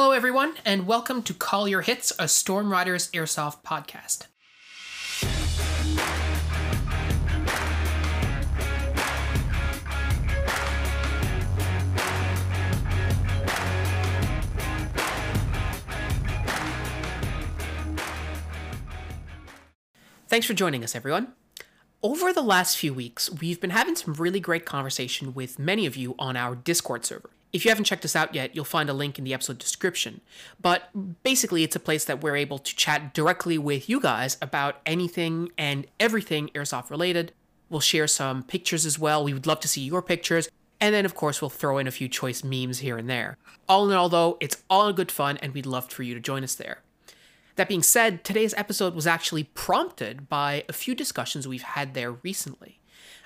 Hello, everyone, and welcome to Call Your Hits, a Storm Riders Airsoft podcast. Thanks for joining us, everyone. Over the last few weeks, we've been having some really great conversation with many of you on our Discord server. If you haven't checked us out yet, you'll find a link in the episode description. But basically, it's a place that we're able to chat directly with you guys about anything and everything airsoft related. We'll share some pictures as well. We would love to see your pictures. And then, of course, we'll throw in a few choice memes here and there. All in all, though, it's all good fun, and we'd love for you to join us there. That being said, today's episode was actually prompted by a few discussions we've had there recently.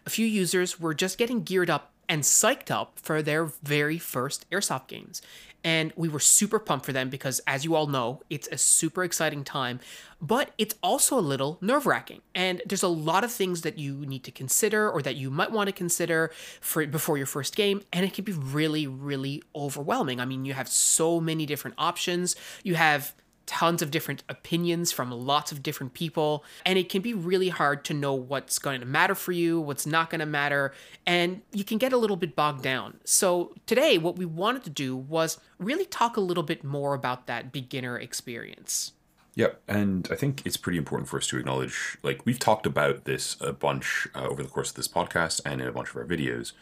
A few users were just getting geared up and psyched up for their very first airsoft games. And we were super pumped for them because, as you all know, it's a super exciting time, but it's also a little nerve wracking. And there's a lot of things that you need to consider or that you might want to consider for before your first game. And it can be really, really overwhelming. I mean, you have so many different options. You have tons of different opinions from lots of different people, and it can be really hard to know what's going to matter for you, what's not going to matter, and you can get a little bit bogged down. So, today, what we wanted to do was really talk a little bit more about that beginner experience. Yep, and I think it's pretty important for us to acknowledge like, we've talked about this a bunch uh, over the course of this podcast and in a bunch of our videos,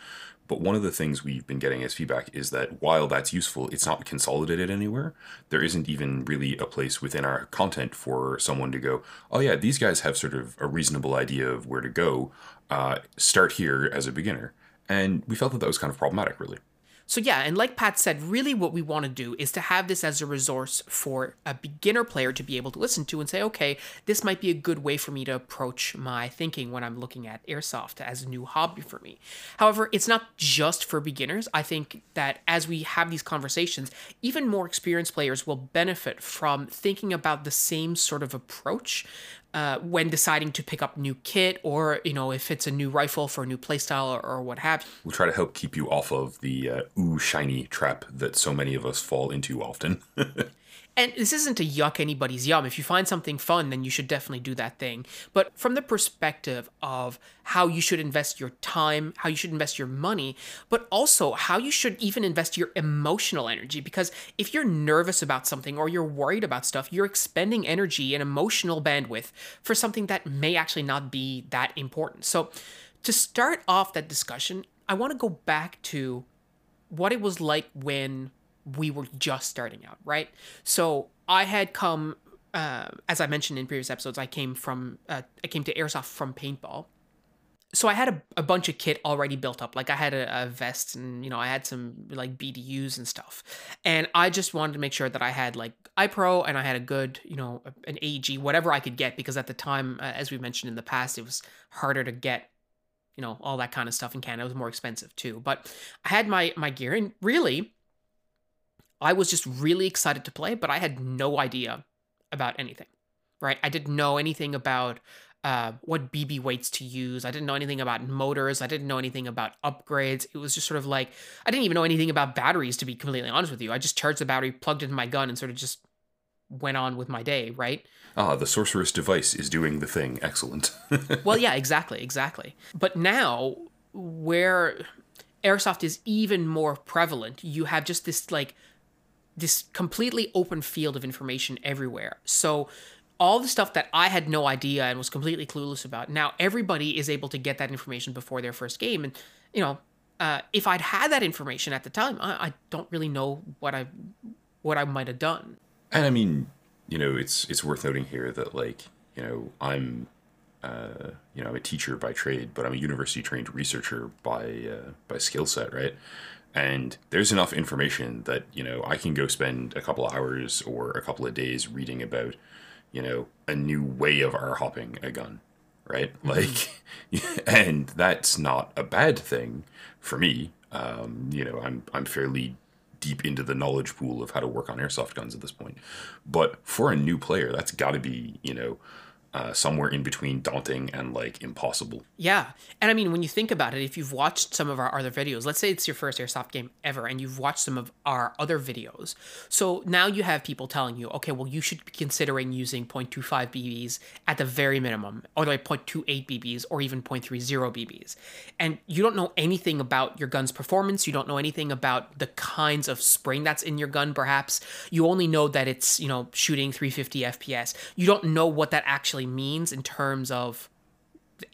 but one of the things we've been getting as feedback is that while that's useful, it's not consolidated anywhere. There isn't even really a place within our content for someone to go, oh, yeah, these guys have sort of a reasonable idea of where to go. Uh, start here as a beginner. And we felt that that was kind of problematic, really. So yeah, and like Pat said, really what we want to do is to have this as a resource for a beginner player to be able to listen to and say, okay, this might be a good way for me to approach my thinking when I'm looking at airsoft as a new hobby for me. However, it's not just for beginners. I think that as we have these conversations, even more experienced players will benefit from thinking about the same sort of approach uh, when deciding to pick up new kit or you know if it's a new rifle for a new playstyle or, or what have you. We'll try to help keep you off of the uh, ooh shiny trap that so many of us fall into often. And this isn't to yuck anybody's yum. If you find something fun, then you should definitely do that thing. But from the perspective of how you should invest your time, how you should invest your money, but also how you should even invest your emotional energy. Because if you're nervous about something or you're worried about stuff, you're expending energy and emotional bandwidth for something that may actually not be that important. So to start off that discussion, I want to go back to what it was like when we were just starting out, right? So I had come, uh, as I mentioned in previous episodes, I came from, uh, I came to airsoft from paintball. So I had a, a bunch of kit already built up. Like I had a, a, vest and, you know, I had some like BDUs and stuff. And I just wanted to make sure that I had like iPro and I had a good, you know, an AEG, whatever I could get. Because at the time, uh, as we mentioned in the past, it was harder to get you know all that kind of stuff in Canada it was more expensive too. But I had my my gear, and really, I was just really excited to play, but I had no idea about anything, right? I didn't know anything about uh, what BB weights to use. I didn't know anything about motors. I didn't know anything about upgrades. It was just sort of like, I didn't even know anything about batteries, to be completely honest with you. I just charged the battery, plugged it in my gun, and sort of just went on with my day, right? Ah, the sorceress device is doing the thing. Excellent. well, yeah, exactly, exactly. But now, where airsoft is even more prevalent, you have just this like this completely open field of information everywhere. So all the stuff that I had no idea and was completely clueless about, now everybody is able to get that information before their first game. And, you know, uh, if I'd had that information at the time, I, I don't really know what I what I might have done. And I mean, you know, it's it's worth noting here that like, you know, I'm uh, you know, I'm a teacher by trade, but I'm a university trained researcher by uh, by skill set, right? And there's enough information that you know i can go spend a couple of hours or a couple of days reading about you know a new way of r hopping a gun right? Mm-hmm. like and that's not a bad thing for me. Um, you know i'm i'm fairly deep into the knowledge pool of how to work on airsoft guns at this point. But for a new player that's got to be you know uh, somewhere in between daunting and like impossible. Yeah. And I mean, when you think about it, if you've watched some of our other videos, let's say it's your first airsoft game ever, and you've watched some of our other videos. So now you have people telling you, okay, well, you should be considering using 0.25 BBs at the very minimum, or like 0.28 BBs, or even 0.30 BBs. And you don't know anything about your gun's performance. You don't know anything about the kinds of spring that's in your gun, perhaps. You only know that it's, you know, shooting 350 FPS. You don't know what that actually means in terms of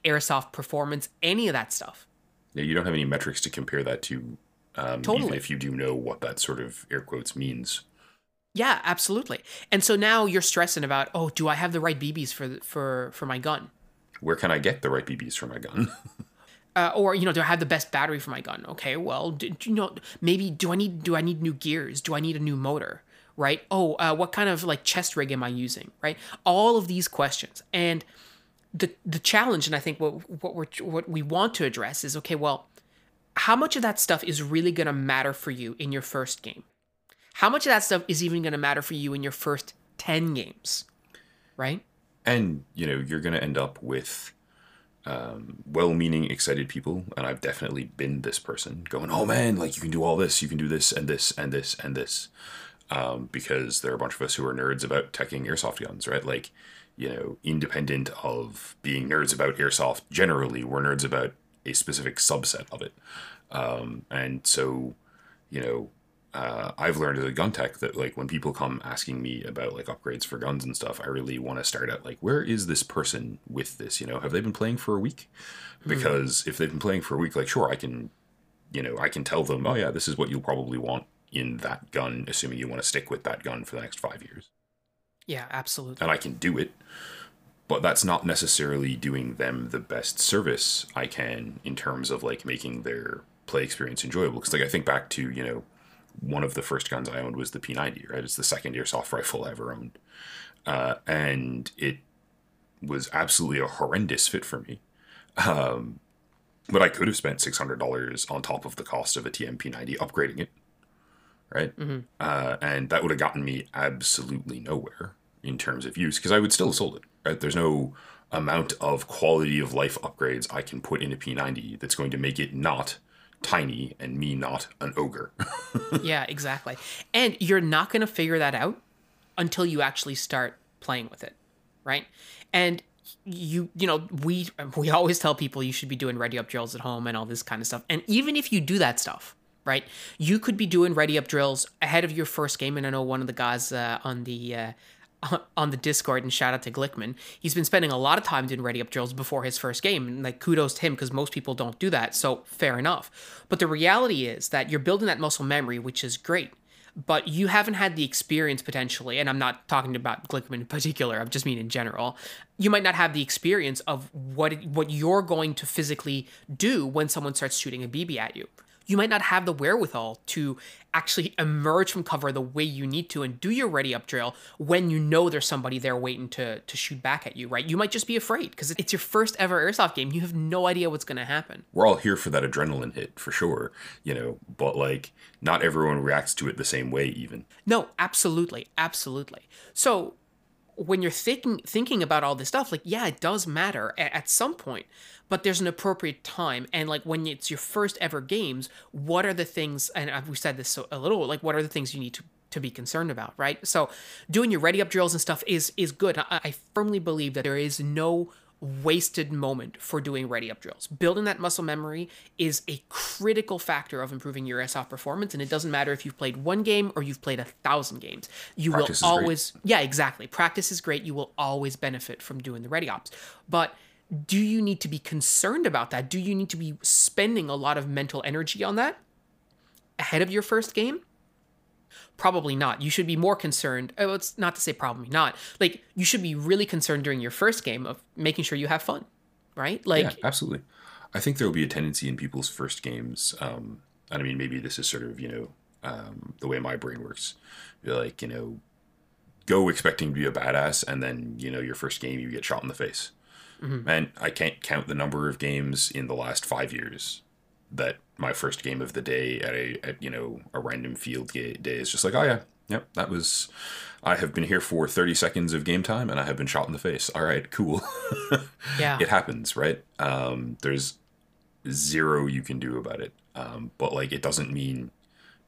airsoft performance, any of that stuff. Yeah, you don't have any metrics to compare that to, um, Totally. even if you do know what that sort of air quotes means. Yeah, absolutely. And so now you're stressing about, oh, do I have the right BBs for for for my gun? Where can I get the right BBs for my gun? Uh, or you know, do I have the best battery for my gun? Okay, well, do, do you know, maybe do I need do I need new gears? Do I need a new motor? Right? Oh, uh, what kind of like chest rig am I using? Right? All of these questions and the the challenge, and I think what what we're what we want to address is okay, well, how much of that stuff is really going to matter for you in your first game? How much of that stuff is even going to matter for you in your first ten games? Right? and you know you're going to end up with um, well-meaning excited people and i've definitely been this person going oh man like you can do all this you can do this and this and this and this um, because there are a bunch of us who are nerds about teching airsoft guns right like you know independent of being nerds about airsoft generally we're nerds about a specific subset of it um, and so you know uh, I've learned as a gun tech that like when people come asking me about like upgrades for guns and stuff, I really want to start at like where is this person with this? You know, have they been playing for a week? Because if they've been playing for a week, like sure, I can, you know, I can tell them, oh yeah, this is what you'll probably want in that gun, assuming you want to stick with that gun for the next five years, Yeah, absolutely. and I can do it. But that's not necessarily doing them the best service I can in terms of like making their play experience enjoyable. Because like I think back to you know one of the first guns I owned was the P90, right? It's the second airsoft rifle I ever owned. Uh, and it was absolutely a horrendous fit for me. Um, but I could have spent $600 on top of the cost of a TMP90 upgrading it, right? Uh, and that would have gotten me absolutely nowhere in terms of use because I would still have sold it, right? There's no amount of quality of life upgrades I can put in a P90 that's going to make it not tiny and me not an ogre. yeah, exactly. And you're not going to figure that out until you actually start playing with it, right? And you you know we we always tell people you should be doing ready up drills at home and all this kind of stuff. And even if you do that stuff, right? You could be doing ready up drills ahead of your first game. And I know one of the guys uh, on the uh, on the Discord, and shout out to Glickman. He's been spending a lot of time doing ready up drills before his first game, and like kudos to him because most people don't do that. So fair enough. But the reality is that you're building that muscle memory, which is great. But you haven't had the experience potentially, and I'm not talking about Glickman in particular. I'm just mean in general. You might not have the experience of what what you're going to physically do when someone starts shooting a BB at you you might not have the wherewithal to actually emerge from cover the way you need to and do your ready up drill when you know there's somebody there waiting to to shoot back at you, right? You might just be afraid because it's your first ever airsoft game. You have no idea what's going to happen. We're all here for that adrenaline hit for sure, you know, but like not everyone reacts to it the same way even. No, absolutely, absolutely. So when you're thinking thinking about all this stuff, like yeah, it does matter at, at some point, but there's an appropriate time. And like when it's your first ever games, what are the things? And we've said this so, a little, like what are the things you need to to be concerned about, right? So doing your ready up drills and stuff is is good. I, I firmly believe that there is no wasted moment for doing ready up drills. Building that muscle memory is a critical factor of improving your airsoft performance, and it doesn't matter if you've played one game or you've played a thousand games. You Practice will always, yeah, exactly. Practice is great. You will always benefit from doing the ready ops, but do you need to be concerned about that? Do you need to be spending a lot of mental energy on that ahead of your first game? Probably not. You should be more concerned. Oh, it's not to say probably not. Like you should be really concerned during your first game of making sure you have fun, right? Like yeah, absolutely. I think there will be a tendency in people's first games. Um, and I mean, maybe this is sort of you know um, the way my brain works. You're like you know, go expecting to be a badass, and then you know your first game you get shot in the face. And I can't count the number of games in the last five years that my first game of the day at a at you know a random field day is just like oh yeah yep that was I have been here for 30 seconds of game time and I have been shot in the face. All right, cool. Yeah. it happens, right? Um, there's zero you can do about it. Um, but like, it doesn't mean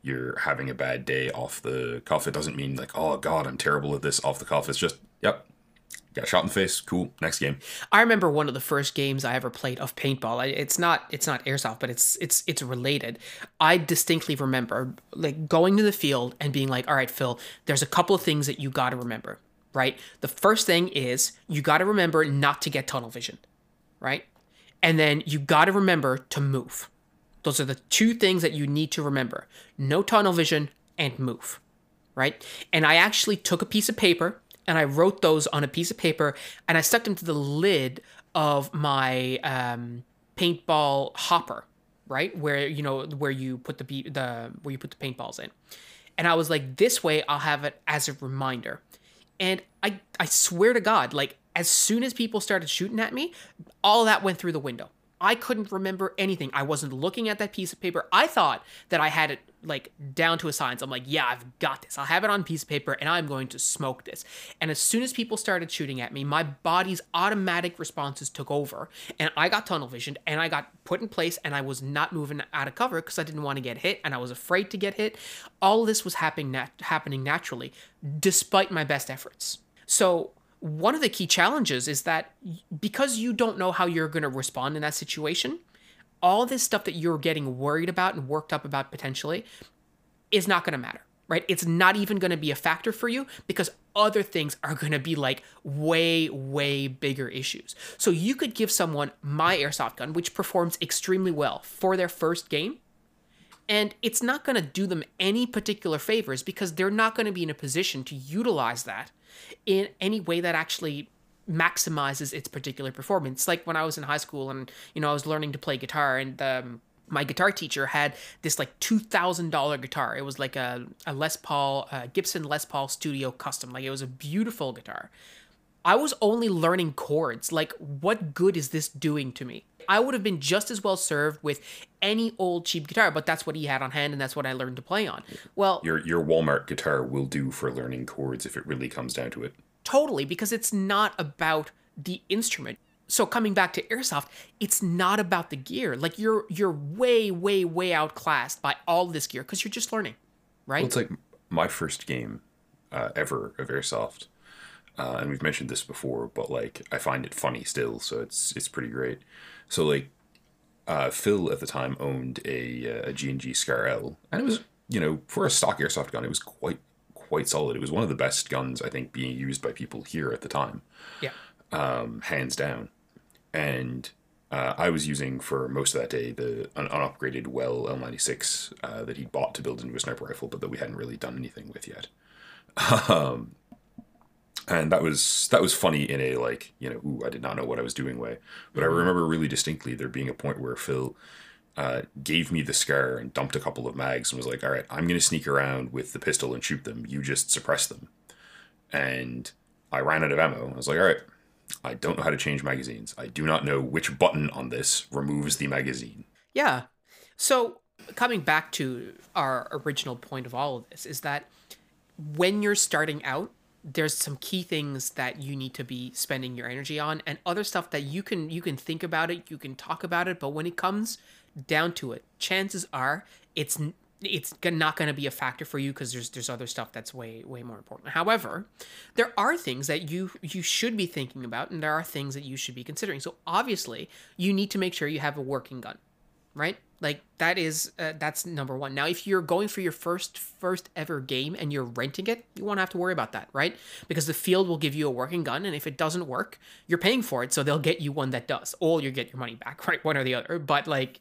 you're having a bad day off the cuff. It doesn't mean like, oh God, I'm terrible at this off the cuff. It's just, yep, got shot in the face. Cool. Next game. I remember one of the first games I ever played of paintball. It's not it's not airsoft, but it's it's it's related. I distinctly remember like going to the field and being like, "All right, Phil, there's a couple of things that you got to remember." Right? The first thing is you got to remember not to get tunnel vision, right? And then you got to remember to move. Those are the two things that you need to remember. No tunnel vision and move right? And I actually took a piece of paper and I wrote those on a piece of paper and I stuck them to the lid of my um, paintball hopper, right? Where you know where you put the the where you put the paintballs in. And I was like, this way I'll have it as a reminder. And I I swear to God, like as soon as people started shooting at me, all that went through the window. I couldn't remember anything. I wasn't looking at that piece of paper. I thought that I had it like down to a science. I'm like, yeah, I've got this. I'll have it on piece of paper and I'm going to smoke this. And as soon as people started shooting at me, my body's automatic responses took over and I got tunnel visioned and I got put in place and I was not moving out of cover because I didn't want to get hit and I was afraid to get hit. All this was happening nat- happening naturally despite my best efforts. So one of the key challenges is that because you don't know how you're going to respond in that situation, all this stuff that you're getting worried about and worked up about potentially is not going to matter, right? It's not even going to be a factor for you because other things are going to be like way, way bigger issues. So you could give someone my airsoft gun, which performs extremely well for their first game, and it's not going to do them any particular favors because they're not going to be in a position to utilize that in any way that actually maximizes its particular performance. Like when I was in high school and you know I was learning to play guitar and um, my guitar teacher had this like two thousand dollar guitar. It was like a, a Les Paul uh, Gibson Les Paul Studio Custom. Like it was a beautiful guitar. I was only learning chords. Like, what good is this doing to me? I would have been just as well served with any old cheap guitar, but that's what he had on hand and that's what I learned to play on. Well, Your your Walmart guitar will do for learning chords if it really comes down to it. Totally, because it's not about the instrument. So coming back to airsoft, it's not about the gear. Like you're you're way way way outclassed by all this gear because you're just learning, right? Well, it's like my first game uh, ever of airsoft, uh, and we've mentioned this before, but like I find it funny still, so it's it's pretty great. So like, uh, Phil at the time owned a uh, a G and G Scar L, and it was you know for a stock airsoft gun, it was quite quite solid. It was one of the best guns I think being used by people here at the time, yeah. um, hands down. And uh, I was using for most of that day the un- unupgraded Well L96 uh, that he'd bought to build into a sniper rifle, but that we hadn't really done anything with yet. Um, and that was that was funny in a like you know ooh I did not know what I was doing way, but I remember really distinctly there being a point where Phil uh, gave me the scar and dumped a couple of mags and was like, all right, I'm gonna sneak around with the pistol and shoot them. You just suppress them. And I ran out of ammo. I was like, all right, I don't know how to change magazines. I do not know which button on this removes the magazine. Yeah. So coming back to our original point of all of this is that when you're starting out, there's some key things that you need to be spending your energy on and other stuff that you can you can think about it, you can talk about it, but when it comes down to it, chances are it's it's not going to be a factor for you because there's there's other stuff that's way way more important. However, there are things that you you should be thinking about and there are things that you should be considering. So obviously, you need to make sure you have a working gun right? Like that is uh, that's number one. Now if you're going for your first first ever game and you're renting it you won't have to worry about that right? Because the field will give you a working gun and if it doesn't work you're paying for it so they'll get you one that does. Or you get your money back right? One or the other. But like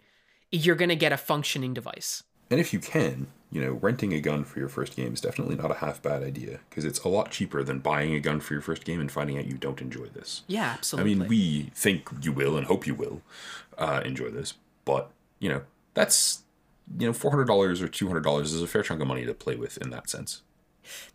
you're gonna get a functioning device And if you can, you know, renting a gun for your first game is definitely not a half bad idea because it's a lot cheaper than buying a gun for your first game and finding out you don't enjoy this. yeah absolutely. I mean, we think you will and hope you will uh, enjoy this, but you know, that's you know, four hundred dollars or two hundred dollars is a fair chunk of money to play with in that sense.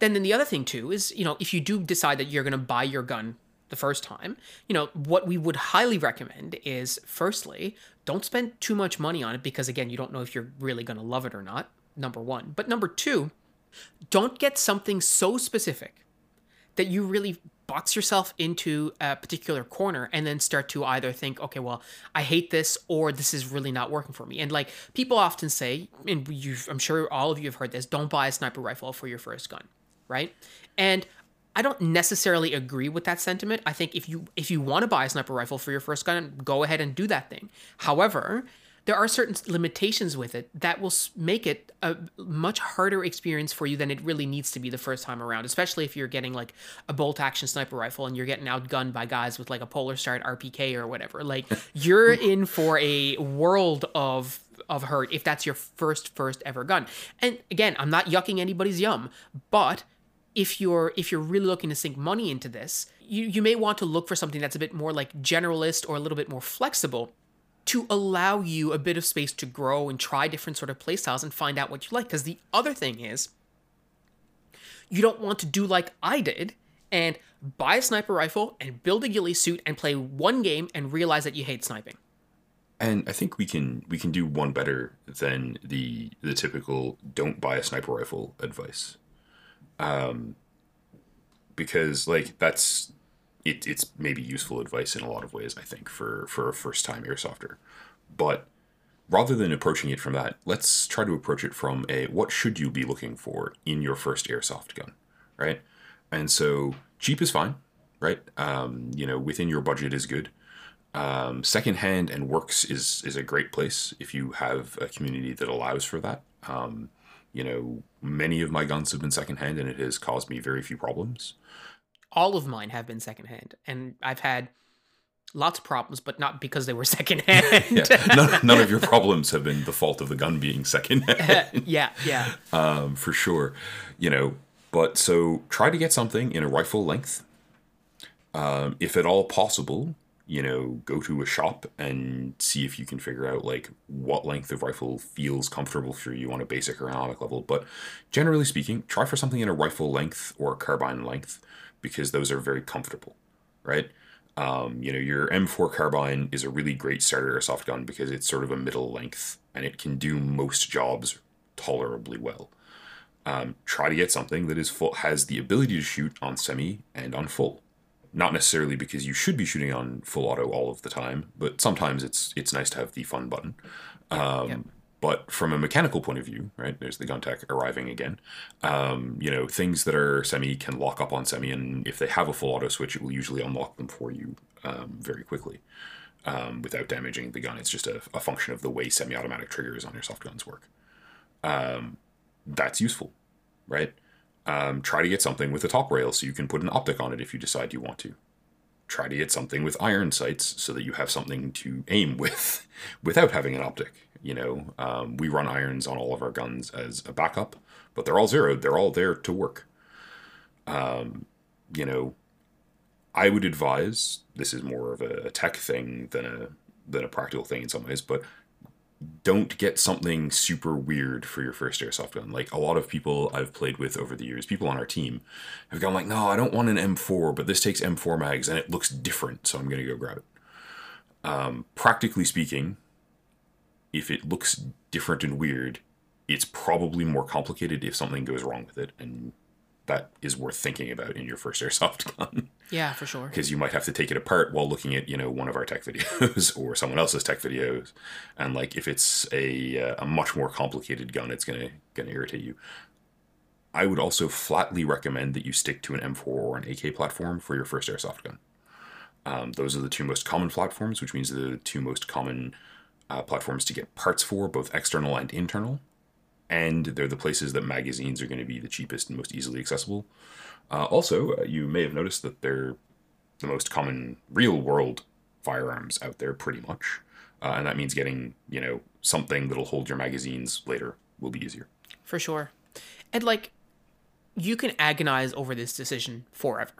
then then the other thing too is you know if you do decide that you're going to buy your gun the first time you know what we would highly recommend is firstly don't spend too much money on it because again you don't know if you're really going to love it or not number one but number two don't get something so specific that you really box yourself into a particular corner and then start to either think, okay, well, I hate this or this is really not working for me. And like people often say, and I'm sure all of you have heard this, don't buy a sniper rifle for your first gun, right? And I don't necessarily agree with that sentiment. I think if you if you want to buy a sniper rifle for your first gun, go ahead and do that thing. However, there are certain limitations with it that will make it a much harder experience for you than it really needs to be the first time around, especially if you're getting like a bolt action sniper rifle and you're getting outgunned by guys with like a Polar Star RPK or whatever. Like you're in for a world of of hurt if that's your first first ever gun. And again, I'm not yucking anybody's yum, but if you're if you're really looking to sink money into this, you you may want to look for something that's a bit more like generalist or a little bit more flexible to allow you a bit of space to grow and try different sort of playstyles and find out what you like. Because the other thing is, you don't want to do like I did and buy a sniper rifle and build a ghillie suit and play one game and realize that you hate sniping. And I think we can we can do one better than the the typical don't buy a sniper rifle advice. Um because like that's it, it's maybe useful advice in a lot of ways, I think, for, for a first time airsofter. But rather than approaching it from that, let's try to approach it from a what should you be looking for in your first airsoft gun, right? And so cheap is fine, right? Um, you know, within your budget is good. Um, secondhand and works is is a great place if you have a community that allows for that. Um, you know, many of my guns have been secondhand, and it has caused me very few problems all of mine have been secondhand, and I've had lots of problems, but not because they were secondhand. yeah. none, none, of your problems have been the fault of the gun being secondhand. yeah, yeah, um, for sure. You know, but so try to get something in a rifle length, um, if at all possible. You know, go to a shop and see if you can figure out like what length of rifle feels comfortable for you on a basic ergonomic level. But generally speaking, try for something in a rifle length or carbine length because those are very comfortable, right? Um, you know, your M4 carbine is a really great starter airsoft gun because it's sort of a middle length and it can do most jobs tolerably well. Um, try to get something that is full, has the ability to shoot on semi and on full. Not necessarily because you should be shooting on full auto all of the time, but sometimes it's it's nice to have the fun button. Um, yep. But from a mechanical point of view, right, there's the gun tech arriving again. Um, you know, things that are semi can lock up on semi, and if they have a full auto switch, it will usually unlock them for you um, very quickly um, without damaging the gun. It's just a, a function of the way semi automatic triggers on your soft guns work. Um, that's useful, right? Um, try to get something with a top rail so you can put an optic on it if you decide you want to try to get something with iron sights so that you have something to aim with without having an optic. You know, um, we run irons on all of our guns as a backup, but they're all zeroed. They're all there to work. Um, you know, I would advise this is more of a tech thing than a than a practical thing in some ways, but don't get something super weird for your first airsoft gun. Like a lot of people I've played with over the years, people on our team have gone like, no, I don't want an M4, but this takes M4 mags and it looks different, so I'm gonna go grab it. Um, practically speaking, if it looks different and weird, it's probably more complicated if something goes wrong with it, and that is worth thinking about in your first airsoft gun. Yeah, for sure. Because you might have to take it apart while looking at you know one of our tech videos or someone else's tech videos, and like if it's a uh, a much more complicated gun, it's gonna gonna irritate you. I would also flatly recommend that you stick to an M4 or an AK platform for your first airsoft gun. Um, those are the two most common platforms, which means the two most common uh, platforms to get parts for, both external and internal. And they're the places that magazines are going to be the cheapest and most easily accessible. Uh, also, uh, you may have noticed that they're the most common real world firearms out there, pretty much. Uh, and that means getting, you know, something that'll hold your magazines later will be easier. For sure. And like, you can agonize over this decision forever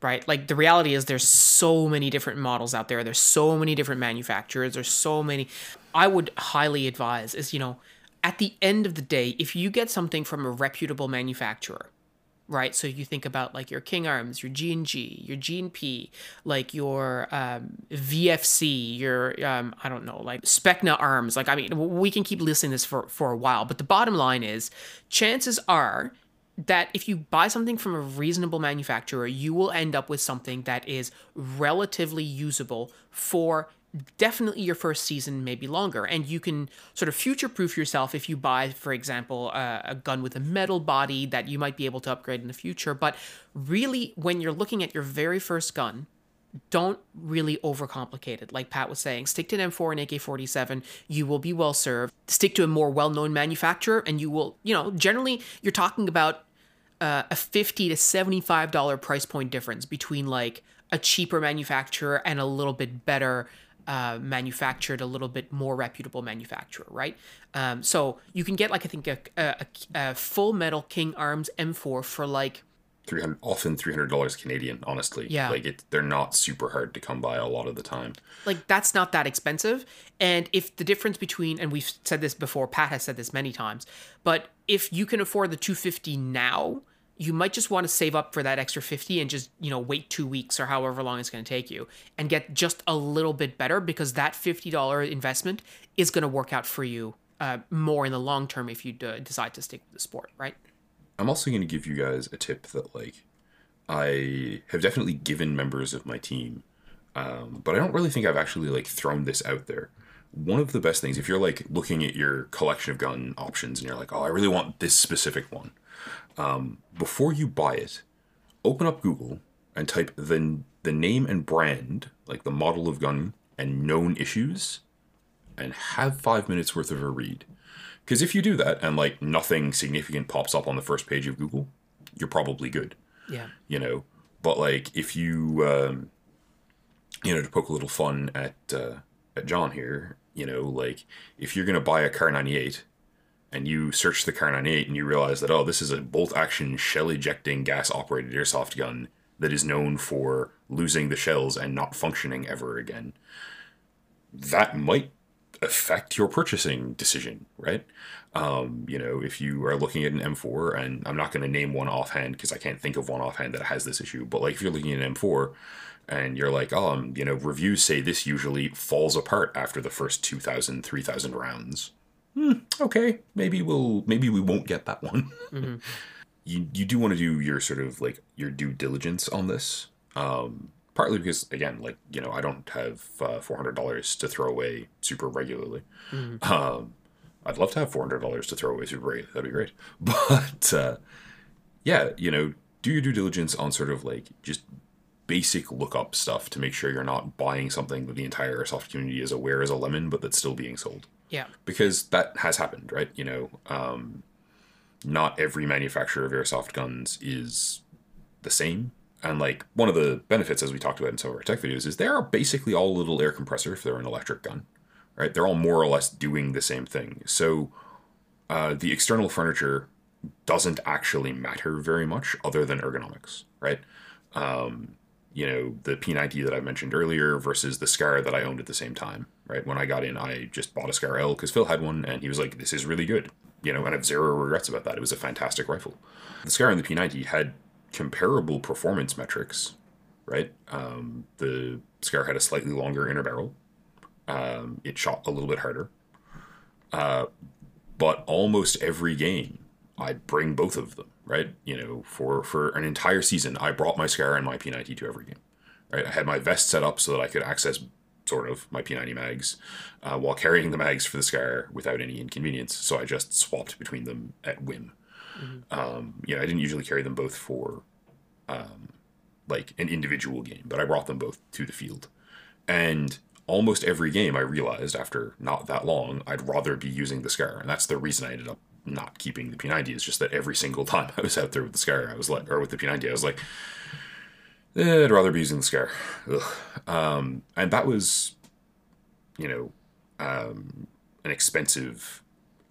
right? Like the reality is there's so many different models out there. There's so many different manufacturers. There's so many. I would highly advise is, you know, at the end of the day, if you get something from a reputable manufacturer, right? So you think about like your King Arms, your G&G, your G&P, like your um, VFC, your, um, I don't know, like Specna Arms. Like, I mean, we can keep listing this for, for a while, but the bottom line is chances are that if you buy something from a reasonable manufacturer, you will end up with something that is relatively usable for definitely your first season, maybe longer. And you can sort of future proof yourself if you buy, for example, uh, a gun with a metal body that you might be able to upgrade in the future. But really, when you're looking at your very first gun, don't really overcomplicate it. Like Pat was saying, stick to an M4 and AK 47. You will be well served. Stick to a more well known manufacturer, and you will, you know, generally, you're talking about uh, a 50 to $75 price point difference between like a cheaper manufacturer and a little bit better uh, manufactured, a little bit more reputable manufacturer, right? Um, so you can get like I think a, a, a full metal King Arms M4 for like 300 often $300 Canadian honestly Yeah. like it they're not super hard to come by a lot of the time like that's not that expensive and if the difference between and we've said this before pat has said this many times but if you can afford the 250 now you might just want to save up for that extra 50 and just you know wait two weeks or however long it's going to take you and get just a little bit better because that $50 investment is going to work out for you uh, more in the long term if you d- decide to stick with the sport right I'm also going to give you guys a tip that like I have definitely given members of my team, um, but I don't really think I've actually like thrown this out there. One of the best things, if you're like looking at your collection of gun options and you're like, oh, I really want this specific one, um, before you buy it, open up Google and type the the name and brand, like the model of gun and known issues, and have five minutes worth of a read. Because if you do that and like nothing significant pops up on the first page of Google, you're probably good, yeah you know. But like if you, um, you know, to poke a little fun at uh, at John here, you know, like if you're gonna buy a Kar 98 and you search the Kar 98 and you realize that oh, this is a bolt action shell ejecting gas operated airsoft gun that is known for losing the shells and not functioning ever again. That might affect your purchasing decision, right? Um, you know, if you are looking at an M4, and I'm not going to name one offhand because I can't think of one offhand that has this issue, but like if you're looking at an M4 and you're like, oh, um, you know, reviews say this usually falls apart after the first 2,000, 3,000 rounds. Hmm, okay, maybe we'll, maybe we won't get that one. you you do want to do your sort of like your due diligence on this. Um, partly because again, like you know, I don't have uh, four hundred dollars to throw away super regularly. Um, I'd love to have four hundred dollars to throw away super regularly. That'd be great. But uh, yeah, you know, do your due diligence on sort of like just basic lookup stuff to make sure you're not buying something that the entire airsoft community is aware is a lemon, but that's still being sold yeah because that has happened, right? You know, um, not every manufacturer of airsoft guns is the same. And like one of the benefits, as we talked about in some of our tech videos, is they are basically all a little air compressor if they're an electric gun, right? They're all more or less doing the same thing. So uh, the external furniture doesn't actually matter very much other than ergonomics, right? Um, you know, the P90 that I mentioned earlier versus the Scar that I owned at the same time, right? When I got in, I just bought a Scar L because Phil had one and he was like, this is really good, you know, and I have zero regrets about that. It was a fantastic rifle. The Scar and the P90 had comparable performance metrics, right? Um, the Scar had a slightly longer inner barrel. Um, it shot a little bit harder. Uh, but almost every game, I'd bring both of them, right? You know, for for an entire season, I brought my Scar and my P90 to every game, right? I had my vest set up so that I could access sort of my P90 mags uh, while carrying the mags for the Scar without any inconvenience. So I just swapped between them at whim. Um, you know, I didn't usually carry them both for um, like an individual game, but I brought them both to the field. And almost every game, I realized after not that long, I'd rather be using the Scar, and that's the reason I ended up not keeping the P90. Is just that every single time I was out there with the Scar, I was like, or with the P90, I was like, eh, I'd rather be using the Scar. Um, and that was, you know, um, an expensive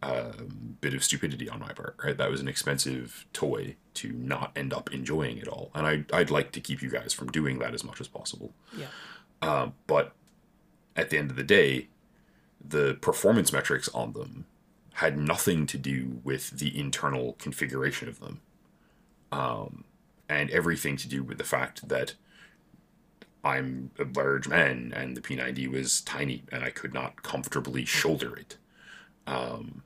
um, bit of stupidity on my part, right? That was an expensive toy to not end up enjoying it all. And I, I'd like to keep you guys from doing that as much as possible. yeah Um, but at the end of the day, the performance metrics on them had nothing to do with the internal configuration of them, um, and everything to do with the fact that I'm a large man and the P90 was tiny and I could not comfortably shoulder it. Um,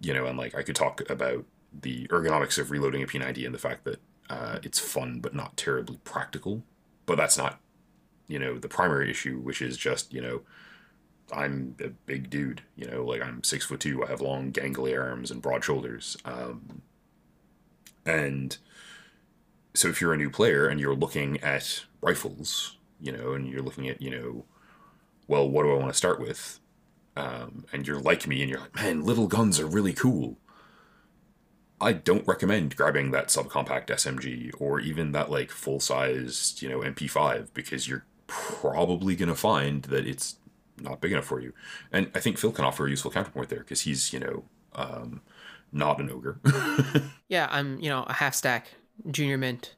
you know, and like I could talk about the ergonomics of reloading a P90 and the fact that uh, it's fun but not terribly practical. But that's not, you know, the primary issue, which is just, you know, I'm a big dude, you know, like I'm six foot two, I have long gangly arms and broad shoulders. Um, and so if you're a new player and you're looking at rifles, you know, and you're looking at, you know, well, what do I want to start with? Um, and you're like me and you're like, man, little guns are really cool. I don't recommend grabbing that subcompact SMG or even that like full sized, you know, MP5 because you're probably going to find that it's not big enough for you. And I think Phil can offer a useful counterpoint there because he's, you know, um, not an ogre. yeah, I'm, you know, a half stack junior mint.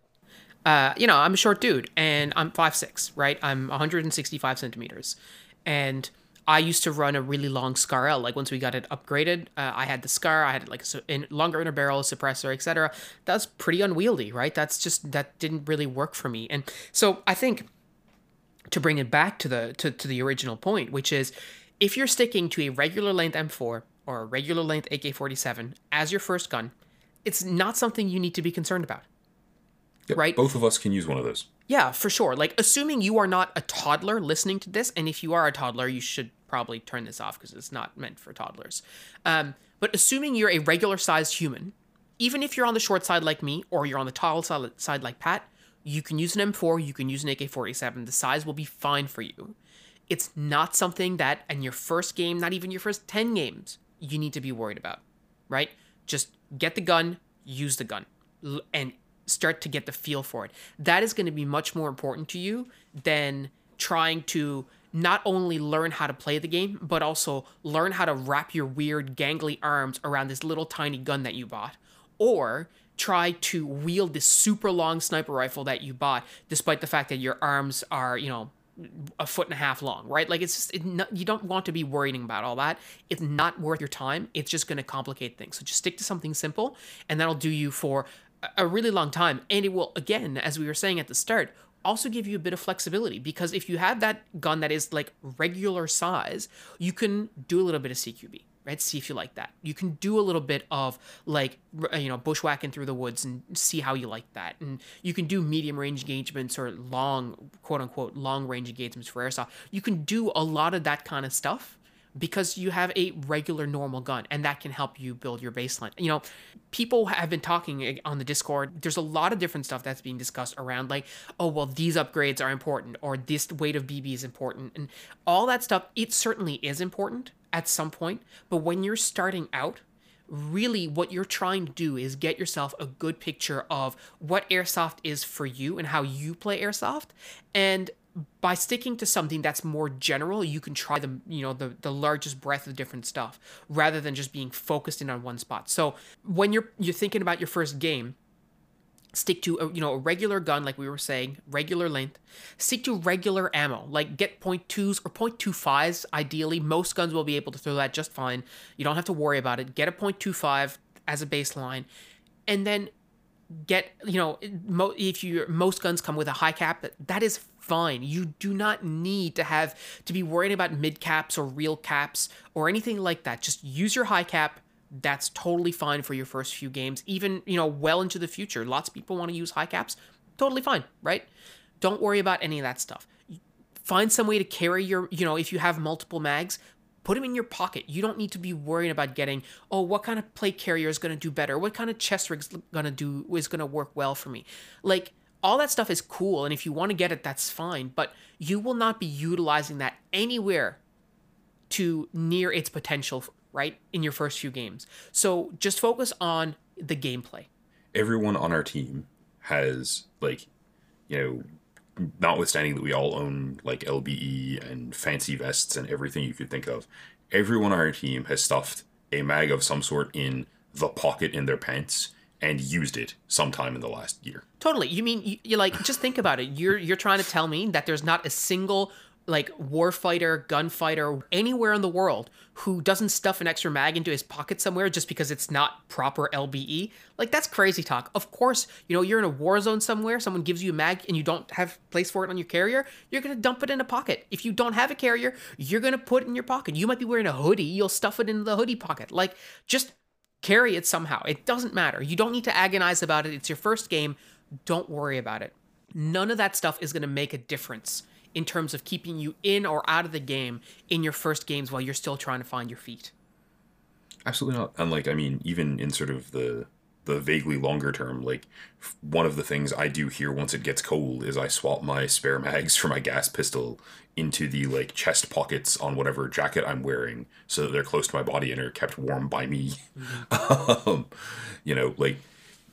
Uh, you know, I'm a short dude and I'm five six, right? I'm 165 centimeters. And I used to run a really long Scar L. Like once we got it upgraded, uh, I had the Scar, I had like a in, longer inner barrel, suppressor, etc. That's pretty unwieldy, right? That's just that didn't really work for me. And so I think to bring it back to the to, to the original point, which is if you're sticking to a regular length M4 or a regular length AK-47 as your first gun, it's not something you need to be concerned about. Yep, right? Both of us can use one of those. Yeah, for sure. Like assuming you are not a toddler listening to this, and if you are a toddler, you should probably turn this off because it's not meant for toddlers. Um, but assuming you're a regular sized human, even if you're on the short side like me or you're on the tall side like Pat, you can use an M4, you can use an AK 47. The size will be fine for you. It's not something that, in your first game, not even your first 10 games, you need to be worried about, right? Just get the gun, use the gun, and start to get the feel for it. That is going to be much more important to you than trying to not only learn how to play the game, but also learn how to wrap your weird gangly arms around this little tiny gun that you bought. Or try to wield this super long sniper rifle that you bought, despite the fact that your arms are, you know, a foot and a half long, right? Like it's just it not, you don't want to be worrying about all that. It's not worth your time. It's just going to complicate things. So just stick to something simple, and that'll do you for a really long time. And it will, again, as we were saying at the start, also give you a bit of flexibility because if you have that gun that is like regular size, you can do a little bit of CQB, right? See if you like that. You can do a little bit of like, uh, you know, bushwhacking through the woods and see how you like that. And you can do medium range engagements or long, quote unquote, long range engagements for airsoft. You can do a lot of that kind of stuff because you have a regular normal gun and that can help you build your baseline. You know, people have been talking eh, on the Discord. There's a lot of different stuff that's being discussed around like, oh, well, these upgrades are important or this weight of BB is important. And all that stuff, it certainly is important at some point. But when you're starting out, really what you're trying to do is get yourself a good picture of what airsoft is for you and how you play airsoft and by sticking to something that's more general, you can try the you know the the largest breadth of different stuff rather than just being focused in on one spot. So when you're you're thinking about your first game, stick to a, you know a regular gun like we were saying, regular length. Stick to regular ammo, like get .2s or .25s. Ideally, most guns will be able to throw that just fine. You don't have to worry about it. Get a .25 as a baseline, and then get you know if you most guns come with a high cap that, that is fine. You do not need to have to be worrying about mid caps or real caps or anything like that. Just use your high cap. That's totally fine for your first few games. Even you know well into the future. Lots of people want to use high caps. Totally fine right? Don't worry about any of that stuff. Find some way to carry your you know if you have multiple mags put them in your pocket. You don't need to be worrying about getting, oh, what kind of plate carrier is going to do better? What kind of chest rig is going to do is going to work well for me? Like all that stuff is cool and if you want to get it that's fine, but you will not be utilizing that anywhere to near its potential, right? In your first few games. So just focus on the gameplay. Everyone on our team has like, you know, notwithstanding that we all own like LBE and fancy vests and everything you could think of, everyone on our team has stuffed a mag of some sort in the pocket in their pants and used it sometime in the last year. Totally. You mean you, you like just think about it. You're you're trying to tell me that there's not a single like warfighter, gunfighter, anywhere in the world who doesn't stuff an extra mag into his pocket somewhere just because it's not proper LBE. Like that's crazy talk. Of course, you know, you're in a war zone somewhere, someone gives you a mag and you don't have place for it on your carrier, you're going to dump it in a pocket. If you don't have a carrier, you're going to put it in your pocket. You might be wearing a hoodie, you'll stuff it in the hoodie pocket. Like just Carry it somehow. It doesn't matter. You don't need to agonize about it. It's your first game. Don't worry about it. None of that stuff is going to make a difference in terms of keeping you in or out of the game in your first games while you're still trying to find your feet. Absolutely not. And like, I mean, even in sort of the the vaguely longer term, like one of the things I do here once it gets cold is I swap my spare mags for my gas pistol into the like chest pockets on whatever jacket I'm wearing so that they're close to my body and are kept warm by me. Mm-hmm. um, you know, like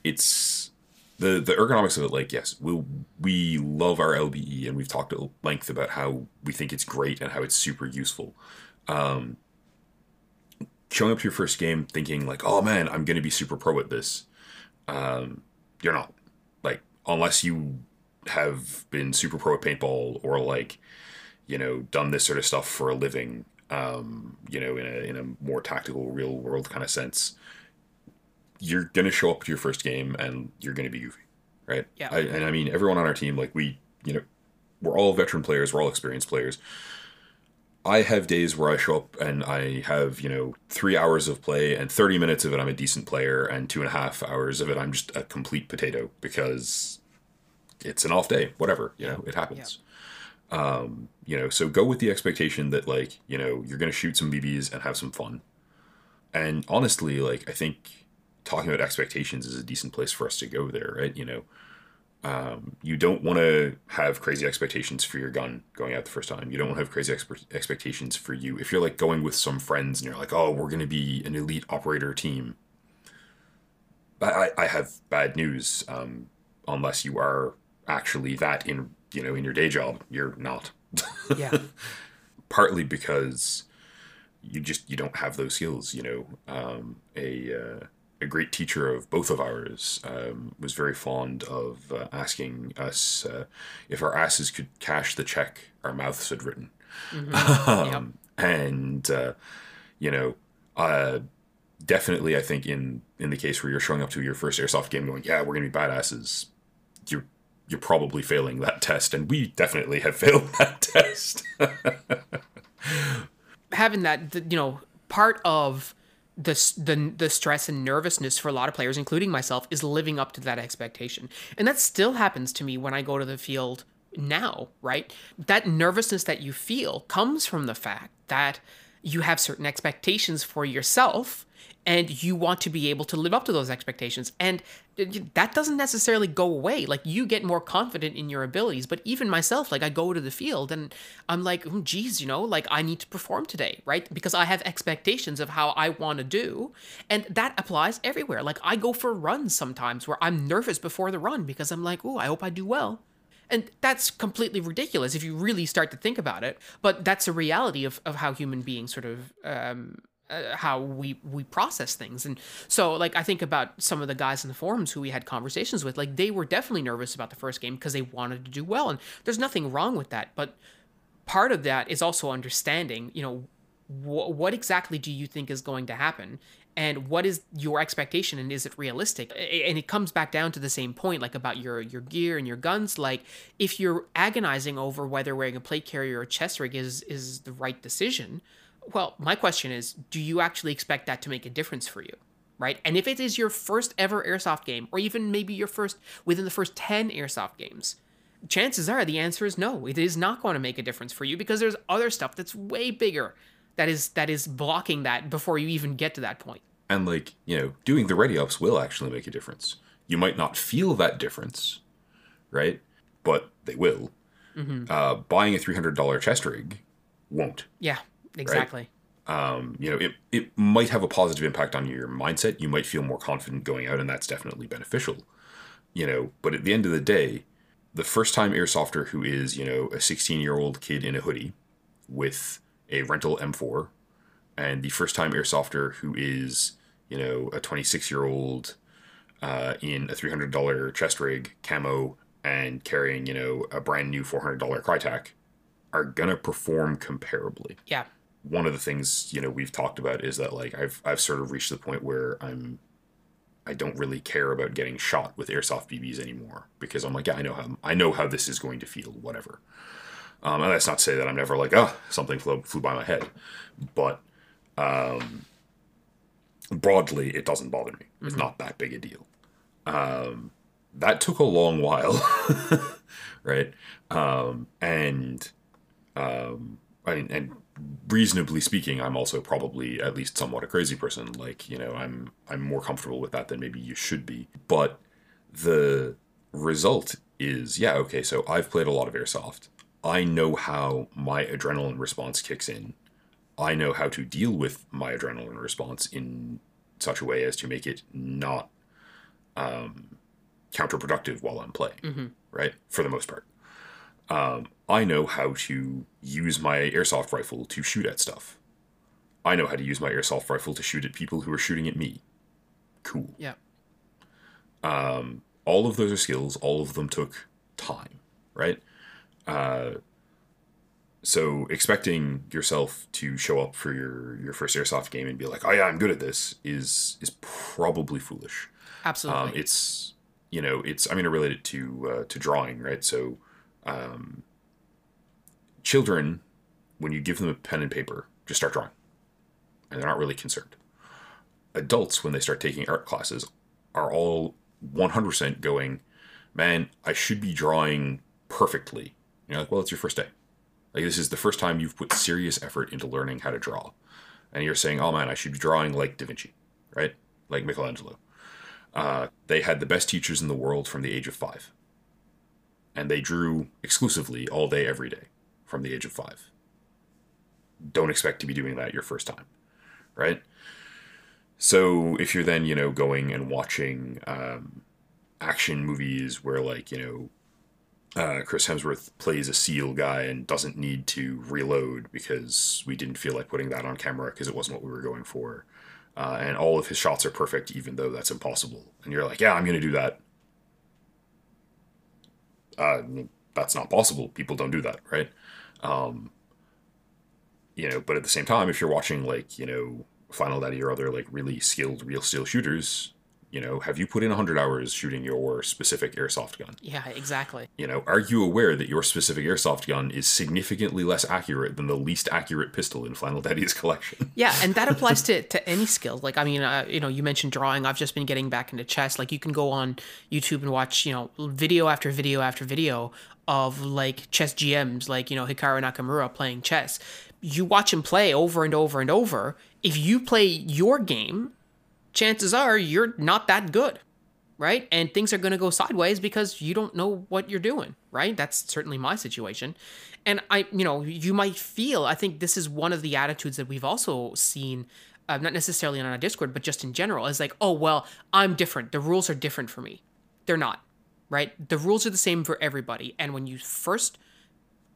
it's the the ergonomics of it like yes we we love our lbe and we've talked at length about how we think it's great and how it's super useful um showing up to your first game thinking like oh man i'm gonna be super pro at this um you're not like unless you have been super pro at paintball or like you know done this sort of stuff for a living um you know in a in a more tactical real world kind of sense you're gonna show up to your first game and you're gonna be goofy, right? Yeah. I, and I mean, everyone on our team, like we, you know, we're all veteran players, we're all experienced players. I have days where I show up and I have, you know, three hours of play and 30 minutes of it I'm a decent player and two and a half hours of it I'm just a complete potato because it's an off day, whatever, you know, it happens. Yeah. Um, you know, so go with the expectation that like, you know, you're going to shoot some BBs and have some fun. And honestly, like, I think talking about expectations is a decent place for us to go there, right? You know, um, you don't want to have crazy expectations for your gun going out the first time. You don't want to have crazy expe- expectations for you. If you're like going with some friends and you're like, oh, we're going to be an elite operator team, I, I have bad news. Um, unless you are actually that in you know in your day job, you're not. Yeah. Partly because you just you don't have those skills. You know, um, a uh, a great teacher of both of ours um, was very fond of uh, asking us uh, if our asses could cash the check our mouths had written. Mm-hmm. um, yep. And, uh, you know, uh, definitely, I think in, in the case where you're showing up to your first airsoft game going, yeah, we're going to be badasses, you're, you're probably failing that test. And we definitely have failed that test. Having that, you know, part of the, the the stress and nervousness for a lot of players, including myself, is living up to that expectation, and that still happens to me when I go to the field now. Right, that nervousness that you feel comes from the fact that you have certain expectations for yourself and you want to be able to live up to those expectations. And that doesn't necessarily go away. Like you get more confident in your abilities. But even myself like i go to the field and i'm like oh, geez you know like i need to perform today right? Because i have expectations of how i want to do. And that applies everywhere. Like i go for runs sometimes where i'm nervous before the run because i'm like oh i hope i do well and that's completely ridiculous if you really start to think about it but that's a reality of, of how human beings sort of um, uh, how we we process things. And so like i think about some of the guys in the forums who we had conversations with like they were definitely nervous about the first game because they wanted to do well and there's nothing wrong with that but part of that is also understanding you know wh- what exactly do you think is going to happen and what is your expectation and is it realistic and it comes back down to the same point like about your your gear and your guns like if you're agonizing over whether wearing a plate carrier or a chest rig is is the right decision well, my question is do you actually expect that to make a difference for you? Right? And if it is your first ever airsoft game, or even maybe your first within the first 10 airsoft games, chances are the answer is no. It is not going to make a difference for you because there's other stuff that's way bigger that is that is blocking that before you even get to that point. And like, you know, doing the ready ups will actually make a difference. You might not feel that difference, right? But they will. Mm-hmm. Uh, buying a $300 chest rig won't. Yeah. Exactly. Right? Um, you know, it, it might have a positive impact on your mindset. You might feel more confident going out, and that's definitely beneficial. You know, but at the end of the day, the first time airsofter who is, you know, a 16 year old kid in a hoodie with a rental M4, and the first time airsofter who is, you know, a 26 year old uh, in a $300 chest rig, camo, and carrying, you know, a brand new $400 Krytac are gonna perform comparably. Yeah one of the things you know we've talked about is that like I've I've sort of reached the point where I'm I don't really care about getting shot with airsoft BBs anymore because I'm like yeah I know how I know how this is going to feel whatever. Um, and that's not to say that I'm never like oh something flew, flew by my head, but um, broadly, it doesn't bother me. It's not that big a deal. Um, that took a long while, right? Um, and um, I mean, and reasonably speaking, I'm also probably at least somewhat a crazy person. Like, you know, I'm I'm more comfortable with that than maybe you should be. But the result is, yeah, okay, so I've played a lot of airsoft. I know how my adrenaline response kicks in. I know how to deal with my adrenaline response in such a way as to make it not um, counterproductive while I'm playing, right? For the most part. Um, I know how to use my airsoft rifle to shoot at stuff. I know how to use my airsoft rifle to shoot at people who are shooting at me. Cool. Yeah. All of those are skills. All of them took time, right? Uh, so expecting yourself to show up for your your first airsoft game and be like, "Oh yeah, I'm good at this," is is probably foolish. Absolutely. Um, it's you know, it's I'm going to relate it to uh, to drawing, right? So, um, children, when you give them a pen and paper, just start drawing, and they're not really concerned. Adults, when they start taking art classes, are all 100% going, man, I should be drawing perfectly. You're like, well, it's your first day. Like this is the first time you've put serious effort into learning how to draw, and you're saying, oh man, I should be drawing like Da Vinci, right? Like Michelangelo. Uh, they had the best teachers in the world from the age of five. And they drew exclusively all day, every day from the age of five. Don't expect to be doing that your first time, right? So if you're then, you know, going and watching um, action movies where, like, you know, uh, Chris Hemsworth plays a SEAL guy and doesn't need to reload because we didn't feel like putting that on camera because it wasn't what we were going for uh, and all of his shots are perfect, even though that's impossible. And you're like, yeah, I'm going to do that. Uh, that's not possible. People don't do that, right? Um, you know, but at the same time, if you're watching like you know Flannel Daddy or other like really skilled real steel shooters, you know, have you put in 100 hours shooting your specific airsoft gun? yeah, exactly. You know, are you aware that your specific airsoft gun is significantly less accurate than the least accurate pistol in Flannel Daddy's collection? Yeah, and that applies to, to any skill. Like, I mean, uh, you know, you mentioned drawing. I've just been getting back into chess. Like, you can go on YouTube and watch, you know, video after video after video of like chess GMs, like, you know, Hikaru Nakamura playing chess. You watch him play over and over and over. If you play your game, chances are you're not that good, right? And things are going to go sideways because you don't know what you're doing, right? That's certainly my situation. And I, you know, you might feel, I think this is one of the attitudes that we've also seen, uh, not necessarily on our Discord, but just in general, is like, oh, well, I'm different. The rules are different for me. They're not, right? The rules are the same for everybody. And when you first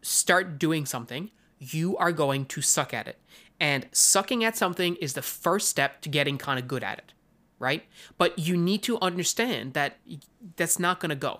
start doing something, you are going to suck at it. And sucking at something is the first step to getting kind of good at it, right? But you need to understand that that's not going to go.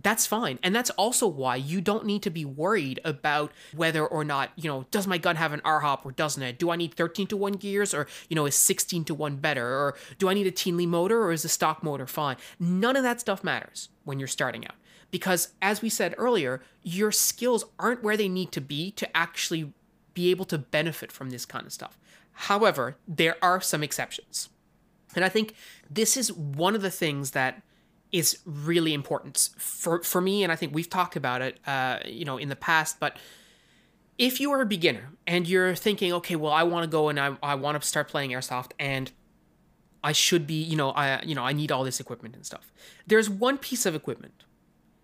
That's fine. And that's also why you don't need to be worried about whether or not, you know, does my gun have an R-hop or doesn't it? Do I need 13 to 1 gears or, you know, is 16 to 1 better? Or do I need a Teenley motor or is the stock motor fine? None of that stuff matters when you're starting out. Because as we said earlier, your skills aren't where they need to be to actually be able to benefit from this kind of stuff. However, there are some exceptions. And I think this is one of the things that is really important for, for me. And I think we've talked about it, uh, you know, in the past, but if you are a beginner and you're thinking, okay, well, I want to go and I, I want to start playing airsoft and I should be, you know, I, you know, I need all this equipment and stuff. There's one piece of equipment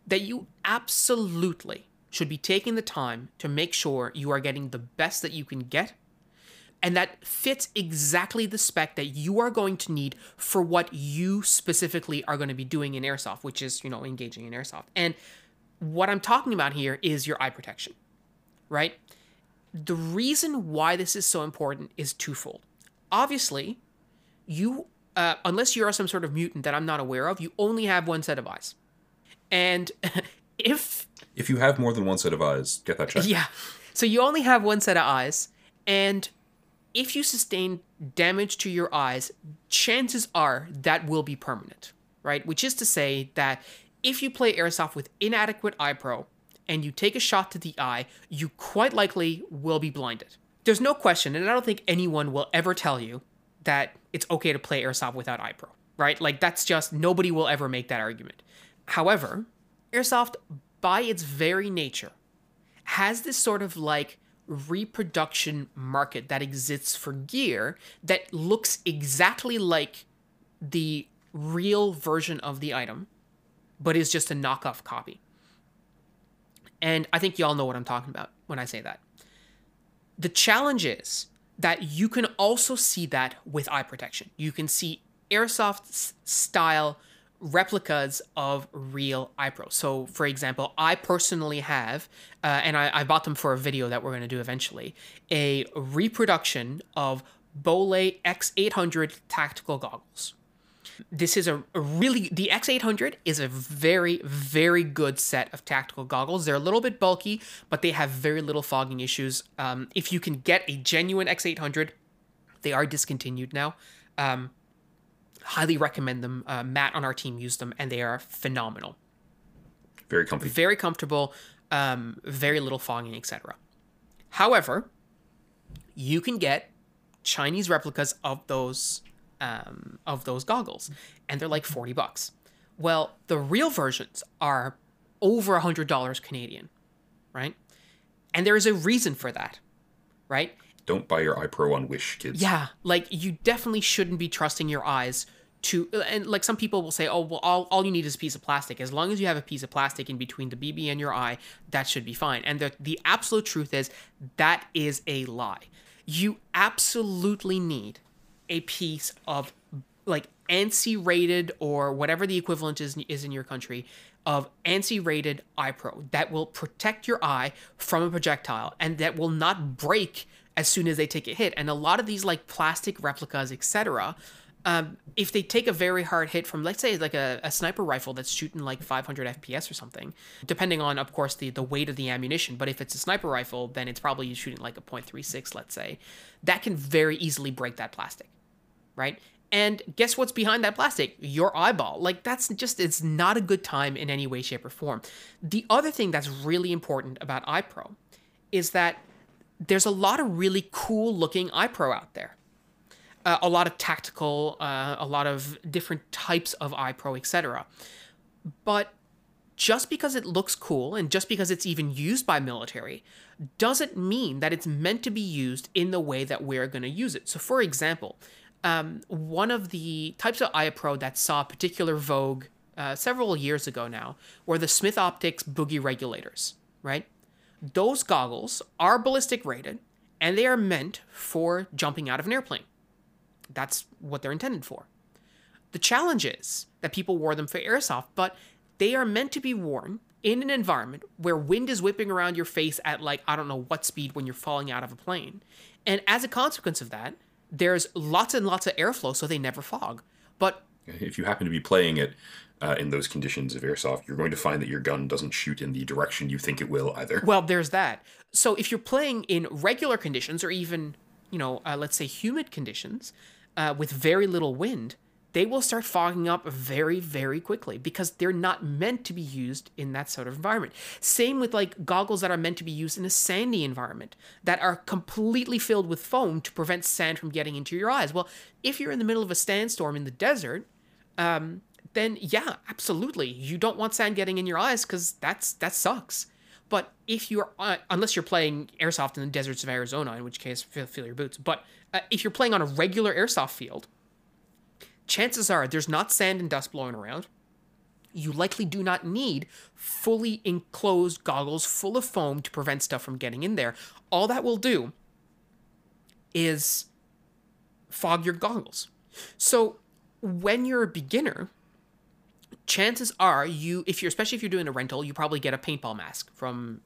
that you absolutely should be taking the time to make sure you are getting the best that you can get and that fits exactly the spec that you are going to need for what you specifically are going to be doing in airsoft which is you know engaging in airsoft. And what i'm talking about here is your eye protection right? The reason why this is so important is twofold. Obviously you uh, unless you are some sort of mutant that i'm not aware of you only have one set of eyes. And if If you have more than one set of eyes, get that checked. yeah. So you only have one set of eyes, and if you sustain damage to your eyes, chances are that will be permanent, right? Which is to say that if you play airsoft with inadequate eye pro and you take a shot to the eye, you quite likely will be blinded. There's no question, and I don't think anyone will ever tell you that it's okay to play airsoft without iPro, right? Like that's just nobody will ever make that argument. However, airsoft by its very nature has this sort of like reproduction market that exists for gear that looks exactly like the real version of the item, but is just a knockoff copy. And I think y'all know what I'm talking about when I say that. The challenge is that you can also see that with eye protection. You can see airsoft style replicas of real iPro. So, for example, I personally have, uh, and I, I, bought them for a video that we're going to do eventually, a reproduction of Bollé X800 tactical goggles. This is a, a, really, the X800 is a very, very good set of tactical goggles. They're a little bit bulky, but they have very little fogging issues. Um, if you can get a genuine X800, they are discontinued now. Um, highly recommend them. Uh, Matt on our team used them, and they are phenomenal. Very comfy. Very comfortable. Um, very little fogging, etc. However, you can get Chinese replicas of those um, of those goggles, and they're like forty bucks. Well, the real versions are over a hundred dollars Canadian, right? And there is a reason for that, right? Don't buy your iPro on Wish, kids. Yeah, like you definitely shouldn't be trusting your eyes to and like some people will say oh well all, all you need is a piece of plastic. As long as you have a piece of plastic in between the bb and your eye that should be fine. And the, the absolute truth is that is a lie. You absolutely need a piece of like ANSI rated or whatever the equivalent is, is in your country of ANSI rated iPro that will protect your eye from a projectile and that will not break as soon as they take a hit. And a lot of these like plastic replicas, etc., um, if they take a very hard hit from, let's say, like a, a, sniper rifle that's shooting like 500 FPS or something, depending on, of course, the, the weight of the ammunition. But if it's a sniper rifle, then it's probably shooting like a .36, let's say. That can very easily break that plastic, right? And guess what's behind that plastic? Your eyeball. Like, that's just, it's not a good time in any way, shape, or form. The other thing that's really important about iPro is that there's a lot of really cool looking iPro out there. Uh, a lot of tactical, uh, a lot of different types of iPro, etc. But just because it looks cool and just because it's even used by military doesn't mean that it's meant to be used in the way that we're going to use it. So, for example, um, one of the types of iPro that saw particular vogue uh, several years ago now were the Smith Optics boogie regulators, right? Those goggles are ballistic rated and they are meant for jumping out of an airplane. That's what they're intended for. The challenge is that people wore them for airsoft, but they are meant to be worn in an environment where wind is whipping around your face at like, I don't know what speed when you're falling out of a plane. And as a consequence of that, there's lots and lots of airflow, so they never fog. But if you happen to be playing it uh, in those conditions of airsoft, you're going to find that your gun doesn't shoot in the direction you think it will either. Well, there's that. So if you're playing in regular conditions or even, you know, uh, let's say humid conditions uh, with very little wind, they will start fogging up very, very quickly because they're not meant to be used in that sort of environment. Same with like goggles that are meant to be used in a sandy environment that are completely filled with foam to prevent sand from getting into your eyes. Well, if you're in the middle of a sandstorm in the desert, um, then yeah, absolutely. You don't want sand getting in your eyes because that's that sucks. But if you're uh, unless you're playing airsoft in the deserts of Arizona, in which case feel, feel your boots. But uh, if you're playing on a regular airsoft field, chances are there's not sand and dust blowing around. You likely do not need fully enclosed goggles full of foam to prevent stuff from getting in there. All that will do is fog your goggles. So when you're a beginner, chances are you if you're especially if you're doing a rental you probably get a paintball mask from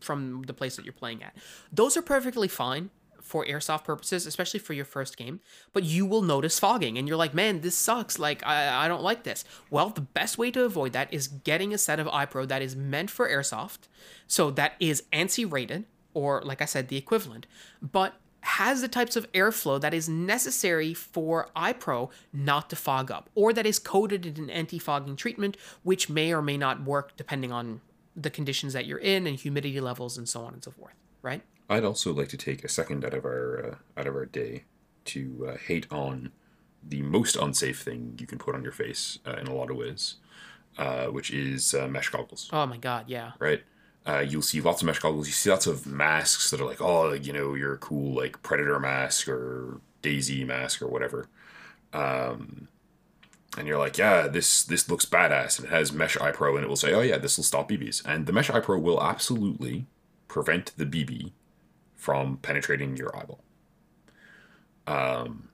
from the place that you're playing at. Those are perfectly fine for airsoft purposes especially for your first game but you will notice fogging and you're like man this sucks. Like i, I don't like this. Well the best way to avoid that is getting a set of ipro that is meant for airsoft so that is ANSI rated or like i said the equivalent but has the types of airflow that is necessary for iPro not to fog up, or that is coated in an anti fogging treatment, which may or may not work depending on the conditions that you're in and humidity levels and so on and so forth, right? I'd also like to take a second out of our uh, out of our day to uh, hate on the most unsafe thing you can put on your face uh, in a lot of ways, uh, which is uh, mesh goggles. Oh my god, yeah. Right. Uh, you'll see lots of mesh goggles. You see lots of masks that are like, oh, you know, you're a cool like predator mask or Daisy mask or whatever. Um, and you're like, yeah, this this looks badass, and it has Mesh Eye Pro, and it will say, oh yeah, this will stop BBs, and the Mesh Eye Pro will absolutely prevent the BB from penetrating your eyeball. Um,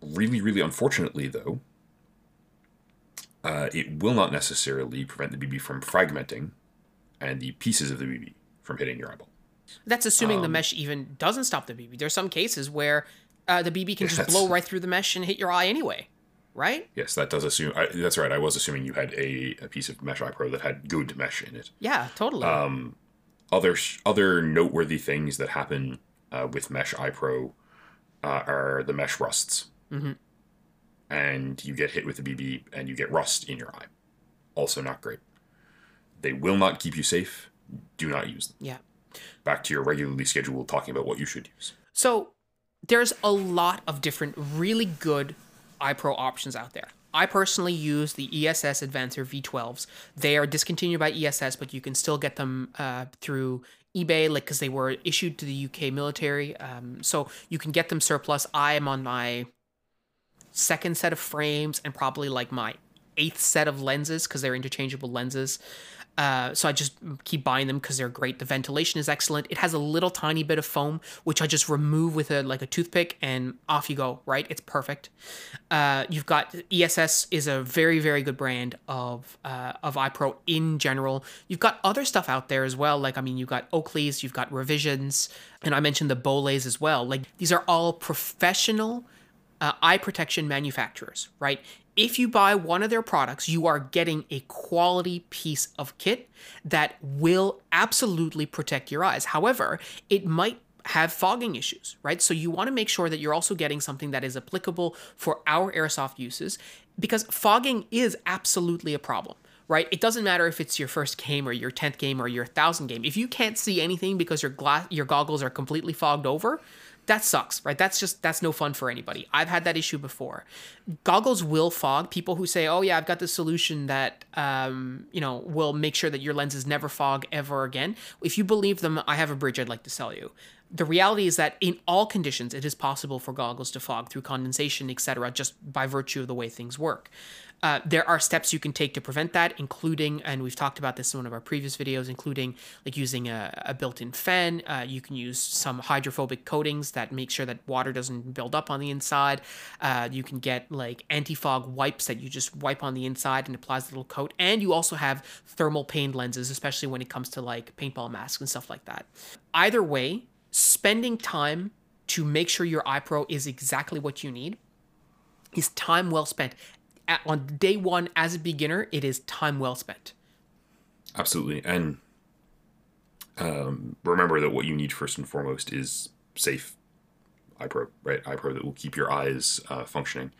really, really unfortunately, though, uh, it will not necessarily prevent the BB from fragmenting, and the pieces of the BB from hitting your eyeball. That's assuming Um, the mesh even doesn't stop the BB. There's some cases where uh, the BB can just blow right through the mesh and hit your eye anyway, right? Yes, that does assume. I, that's right. I was assuming you had a, a piece of Mesh Eye Pro that had good mesh in it. Yeah, totally. Um, other other noteworthy things that happen uh, with Mesh Eye Pro uh, are the mesh rusts, Mhm. and you get hit with the BB and you get rust in your eye. Also, not great. They will not keep you safe. Do not use them. yeah. Back to your regularly scheduled talking about what you should use. So there's a lot of different really good iPro options out there. I personally use the ESS Advancer V12s. They are discontinued by ESS, but you can still get them uh, through eBay, like because they were issued to the UK military. Um, so you can get them surplus. I am on my second set of frames and probably like my eighth set of lenses because they're interchangeable lenses. Uh, so I just keep buying them because they're great. The ventilation is excellent. It has a little tiny bit of foam, which I just remove with a like a toothpick, and off you go. Right, it's perfect. Uh, you've got ESS is a very very good brand of uh, of iPro in general. You've got other stuff out there as well. Like I mean, you've got Oakley's, you've got Revisions, and I mentioned the Bollés as well. Like these are all professional uh, eye protection manufacturers, right? If you buy one of their products, you are getting a quality piece of kit that will absolutely protect your eyes. However, it might have fogging issues, right? So you want to make sure that you're also getting something that is applicable for our airsoft uses because fogging is absolutely a problem. Right? It doesn't matter if it's your first game or your 10th game or your 1000 game. If you can't see anything because your glass your goggles are completely fogged over, that sucks, right? That's just that's no fun for anybody. I've had that issue before. Goggles will fog. People who say, "Oh yeah, I've got this solution that um, you know will make sure that your lenses never fog ever again." If you believe them, I have a bridge I'd like to sell you. The reality is that in all conditions, it is possible for goggles to fog through condensation, etc., just by virtue of the way things work. Uh, there are steps you can take to prevent that, including, and we've talked about this in one of our previous videos, including like using a, a built-in fan. Uh, you can use some hydrophobic coatings that make sure that water doesn't build up on the inside. Uh, you can get like anti-fog wipes that you just wipe on the inside and applies a little coat. And you also have thermal pane lenses, especially when it comes to like paintball masks and stuff like that. Either way, spending time to make sure your iPro is exactly what you need is time well spent. At, on day one, as a beginner, it is time well spent. Absolutely. And um, remember that what you need first and foremost is safe iPro, right? iPro that will keep your eyes uh, functioning.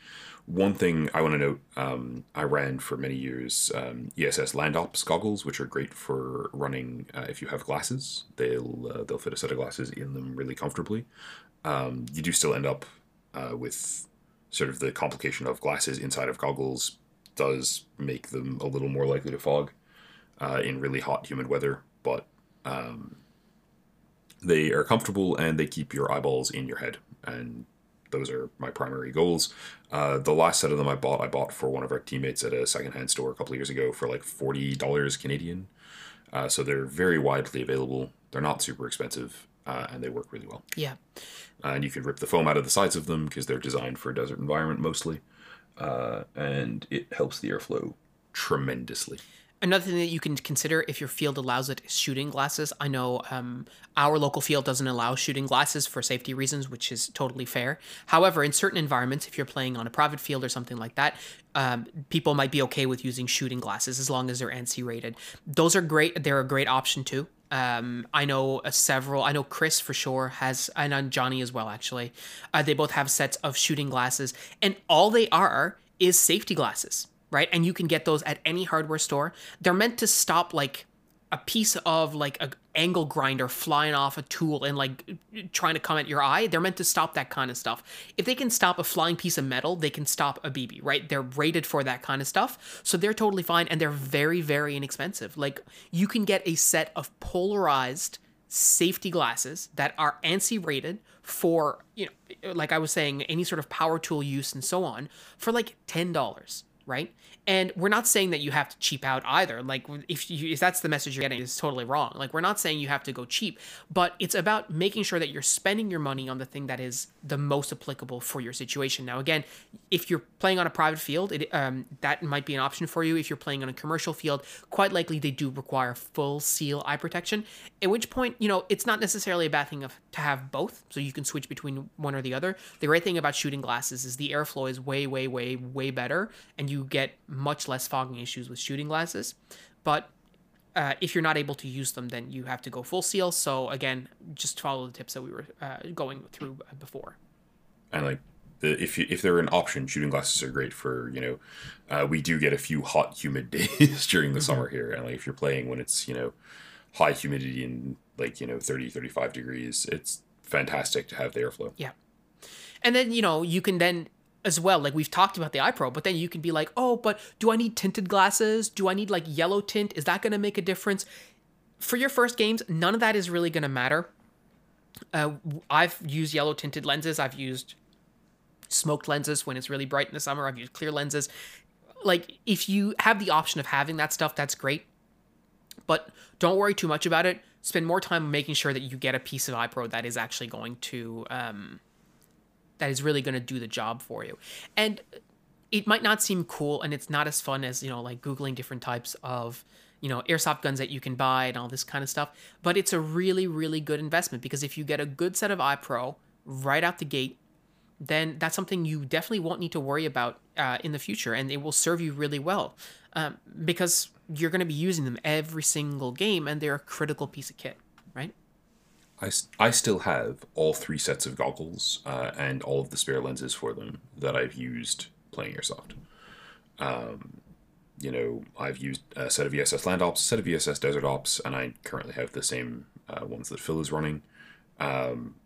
One thing I want to note um, I ran for many years um, ESS Land Ops goggles, which are great for running uh, if you have glasses. They'll, uh, they'll fit a set of glasses in them really comfortably. Um, you do still end up uh, with sort of the complication of glasses inside of goggles does make them a little more likely to fog uh, in really hot, humid weather, but um, they are comfortable and they keep your eyeballs in your head. And those are my primary goals. Uh, the last set of them I bought, I bought for one of our teammates at a secondhand store a couple of years ago for like $40 Canadian. Uh, so they're very widely available. They're not super expensive uh, and they work really well. Yeah. and you can rip the foam out of the sides of them because they're designed for a desert environment mostly. Uh, and it helps the airflow tremendously. Another thing that you can consider if your field allows it is shooting glasses. I know um, our local field doesn't allow shooting glasses for safety reasons, which is totally fair. However, in certain environments, if you're playing on a private field or something like that, um, people might be okay with using shooting glasses as long as they're ANSI rated. Those are great. They're a great option too. Um, I know uh, several. I know Chris for sure has, and Johnny as well. Actually, uh, they both have sets of shooting glasses, and all they are is safety glasses, right? And you can get those at any hardware store. They're meant to stop like a piece of like a angle grinder flying off a tool and like trying to come at your eye. They're meant to stop that kind of stuff. If they can stop a flying piece of metal, they can stop a BB, right? They're rated for that kind of stuff. So they're totally fine and they're very, very inexpensive. Like you can get a set of polarized safety glasses that are ANSI rated for, you know, like I was saying, any sort of power tool use and so on for like $10, right? And we're not saying that you have to cheap out either. Like if you, if that's the message you're getting, it's totally wrong. Like we're not saying you have to go cheap, but it's about making sure that you're spending your money on the thing that is the most applicable for your situation. Now, again, if you're playing on a private field, it, um, that might be an option for you. If you're playing on a commercial field, quite likely they do require full seal eye protection. At which point, you know, it's not necessarily a bad thing of, to have both, so you can switch between one or the other. The great thing about shooting glasses is the airflow is way, way, way, way better, and you get much less fogging issues with shooting glasses. But uh, if you're not able to use them, then you have to go full seal. So again, just follow the tips that we were uh, going through before. And like, the, if you, if they're an option, shooting glasses are great for you know. Uh, we do get a few hot, humid days during the mm-hmm. summer here, and like if you're playing when it's you know high humidity and like you know 30, 35 degrees, it's fantastic to have the airflow. Yeah, and then you know you can then as well. Like we've talked about the eye pro, but then you can be like, oh, but do I need tinted glasses? Do I need like yellow tint? Is that going to make a difference? For your first games, none of that is really going to matter. Uh, I've used yellow tinted lenses. I've used smoked lenses when it's really bright in the summer. I've used clear lenses. Like if you have the option of having that stuff, that's great. But don't worry too much about it. Spend more time making sure that you get a piece of eye pro that is actually going to um, that is really going to do the job for you. And it might not seem cool and it's not as fun as, you know, like Googling different types of, you know, airsoft guns that you can buy and all this kind of stuff. But it's a really, really good investment because if you get a good set of iPro right out the gate, then that's something you definitely won't need to worry about uh, in the future and it will serve you really well um, because you're going to be using them every single game and they're a critical piece of kit? I, I still have all three sets of goggles uh, and all of the spare lenses for them that I've used playing Airsoft. Um, you know, I've used a set of ESS Land Ops, a set of ESS Desert Ops, and I currently have the same uh, ones that Phil is running. Um,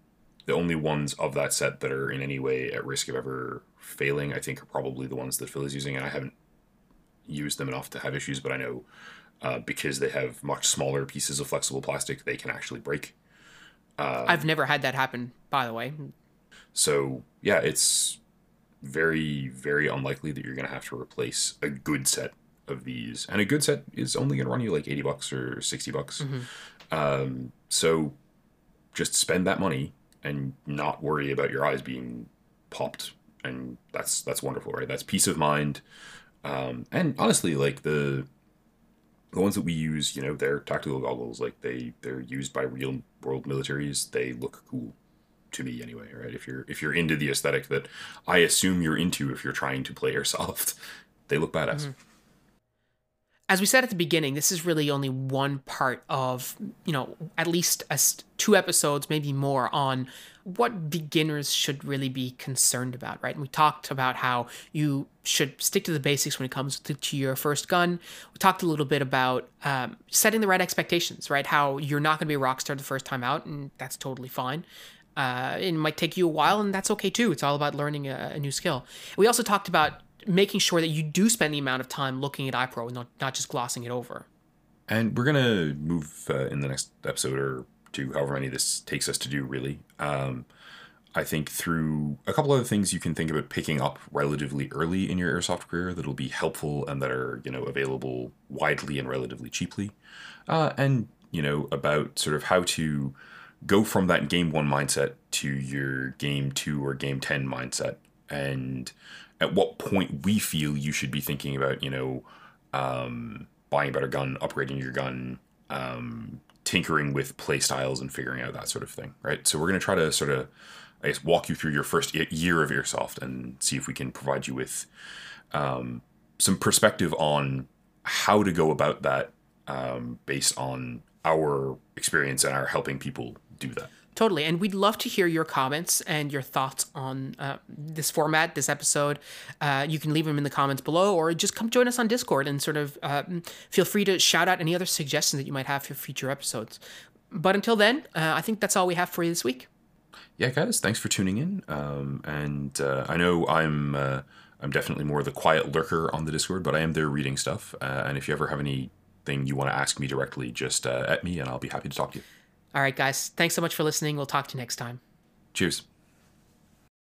the only ones of that set that are in any way at risk of ever failing, I think, are probably the ones that Phil is using, and I haven't used them enough to have issues, but I know uh, because they have much smaller pieces of flexible plastic, they can actually break. Um, I've never had that happen, by the way. So yeah, it's very very unlikely that you're going to have to replace a good set of these, and a good set is only going to run you like eighty bucks or sixty bucks. Mm-hmm. Um, so just spend that money and not worry about your eyes being popped, and that's that's wonderful, right? That's peace of mind. Um, and honestly, like the the ones that we use, you know, they're tactical goggles. Like they they're used by real world militaries. They look cool to me anyway, right? If you're if you're into the aesthetic that I assume you're into if you're trying to play airsoft, they look badass. Mm-hmm. As we said at the beginning, this is really only one part of, you know, at least a, two episodes, maybe more on what beginners should really be concerned about, right? And we talked about how you should stick to the basics when it comes to, to your first gun. We talked a little bit about um, setting the right expectations, right? How you're not going to be a rock star the first time out, and that's totally fine. Uh, it might take you a while, and that's okay too. It's all about learning a, a new skill. We also talked about making sure that you do spend the amount of time looking at iPro and not, not just glossing it over. And we're going to move uh, in the next episode or to however many this takes us to do, really. Um, I think through a couple other things you can think about picking up relatively early in your airsoft career that'll be helpful and that are you know available widely and relatively cheaply, uh, and you know about sort of how to go from that game one mindset to your game two or game ten mindset, and at what point we feel you should be thinking about you know um, buying a better gun, upgrading your gun, um, tinkering with play styles and figuring out that sort of thing, right? So we're going to try to sort of, I guess, walk you through your first year of Airsoft and see if we can provide you with um, some perspective on how to go about that um, based on our experience and our helping people do that. Totally. And we'd love to hear your comments and your thoughts on uh, this format, this episode. Uh, you can leave them in the comments below or just come join us on Discord and sort of uh, feel free to shout out any other suggestions that you might have for future episodes. But until then, uh, I think that's all we have for you this week. Yeah, guys, thanks for tuning in. Um, and uh, I know I'm. Uh, I'm definitely more the quiet lurker on the Discord, but I am there reading stuff. and if you ever have anything you want to ask me directly, just at me, and I'll be happy to talk to you. All right, guys. Thanks so much for listening. We'll talk to you next time. Cheers.